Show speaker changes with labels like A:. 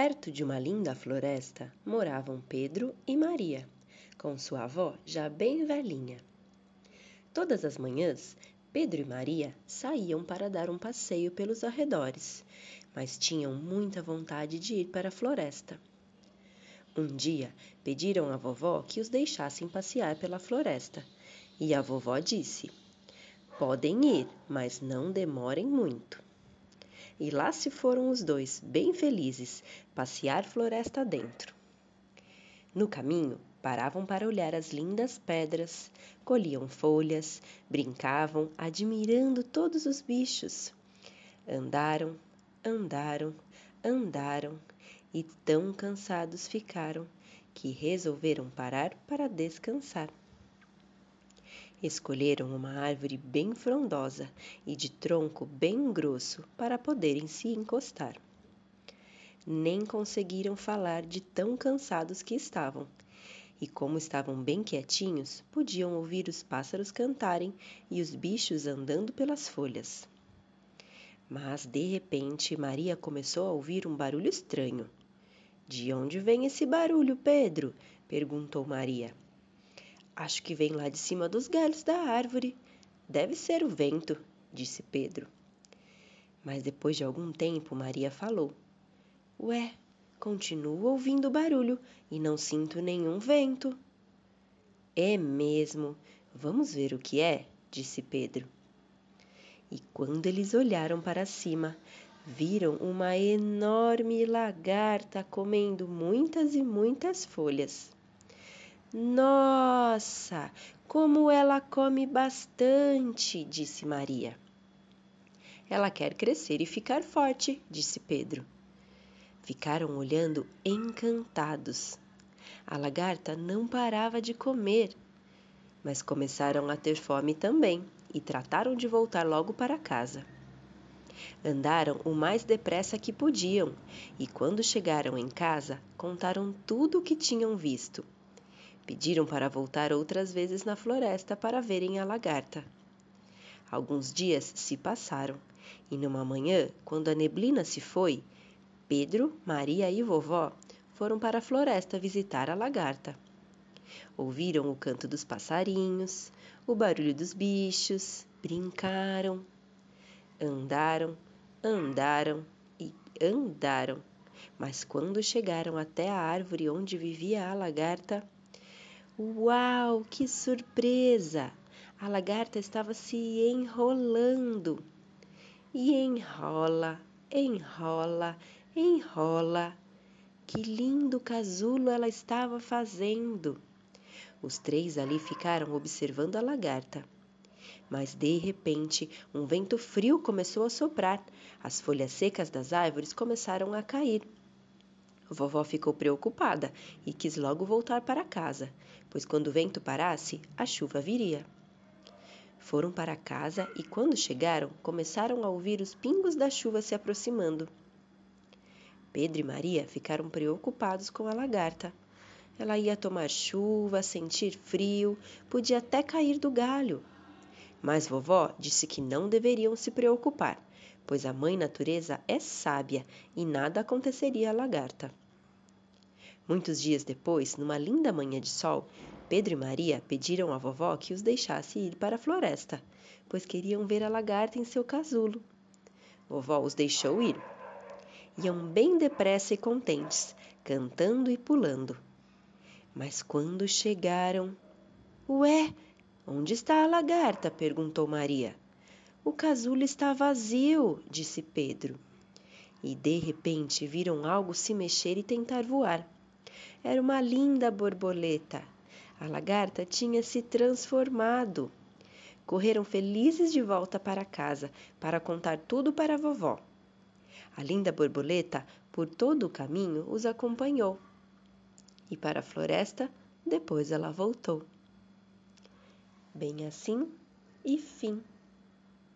A: Perto de uma linda floresta moravam Pedro e Maria, com sua avó já bem velhinha. Todas as manhãs, Pedro e Maria saíam para dar um passeio pelos arredores, mas tinham muita vontade de ir para a floresta. Um dia pediram à vovó que os deixassem passear pela floresta, e a vovó disse: Podem ir, mas não demorem muito. E lá se foram os dois, bem felizes, passear floresta dentro. No caminho, paravam para olhar as lindas pedras, colhiam folhas, brincavam, admirando todos os bichos. Andaram, andaram, andaram e tão cansados ficaram que resolveram parar para descansar. Escolheram uma árvore bem frondosa e de tronco bem grosso para poderem se encostar. Nem conseguiram falar de tão cansados que estavam. E como estavam bem quietinhos, podiam ouvir os pássaros cantarem e os bichos andando pelas folhas. Mas de repente Maria começou a ouvir um barulho estranho. De onde vem esse barulho, Pedro? perguntou Maria. Acho que vem lá de cima dos galhos da árvore. Deve ser o vento, disse Pedro. Mas depois de algum tempo, Maria falou: Ué, continuo ouvindo barulho e não sinto nenhum vento. É mesmo. Vamos ver o que é, disse Pedro. E quando eles olharam para cima, viram uma enorme lagarta comendo muitas e muitas folhas. Nossa, como ela come bastante, disse Maria. Ela quer crescer e ficar forte, disse Pedro. Ficaram olhando encantados. A lagarta não parava de comer, mas começaram a ter fome também e trataram de voltar logo para casa. Andaram o mais depressa que podiam e, quando chegaram em casa, contaram tudo o que tinham visto Pediram para voltar outras vezes na floresta para verem a lagarta. Alguns dias se passaram, e numa manhã, quando a neblina se foi, Pedro, Maria e vovó foram para a floresta visitar a lagarta. Ouviram o canto dos passarinhos, o barulho dos bichos, brincaram, andaram, andaram e andaram. Mas quando chegaram até a árvore onde vivia a lagarta, Uau, que surpresa! A lagarta estava se enrolando. E enrola, enrola, enrola. Que lindo casulo ela estava fazendo! Os três ali ficaram observando a lagarta. Mas de repente, um vento frio começou a soprar. As folhas secas das árvores começaram a cair. Vovó ficou preocupada e quis logo voltar para casa, pois quando o vento parasse, a chuva viria. Foram para casa e, quando chegaram, começaram a ouvir os pingos da chuva se aproximando. Pedro e Maria ficaram preocupados com a lagarta. Ela ia tomar chuva, sentir frio, podia até cair do galho. Mas vovó disse que não deveriam se preocupar, pois a mãe natureza é sábia e nada aconteceria à lagarta. Muitos dias depois, numa linda manhã de sol, Pedro e Maria pediram à vovó que os deixasse ir para a floresta, pois queriam ver a lagarta em seu casulo. Vovó os deixou ir. Iam bem depressa e contentes, cantando e pulando. Mas quando chegaram. Ué, onde está a lagarta? perguntou Maria. O casulo está vazio, disse Pedro. E de repente viram algo se mexer e tentar voar. Era uma linda borboleta. A lagarta tinha se transformado. Correram felizes de volta para casa para contar tudo para a vovó. A linda borboleta, por todo o caminho, os acompanhou. E para a floresta, depois ela voltou. Bem assim e fim.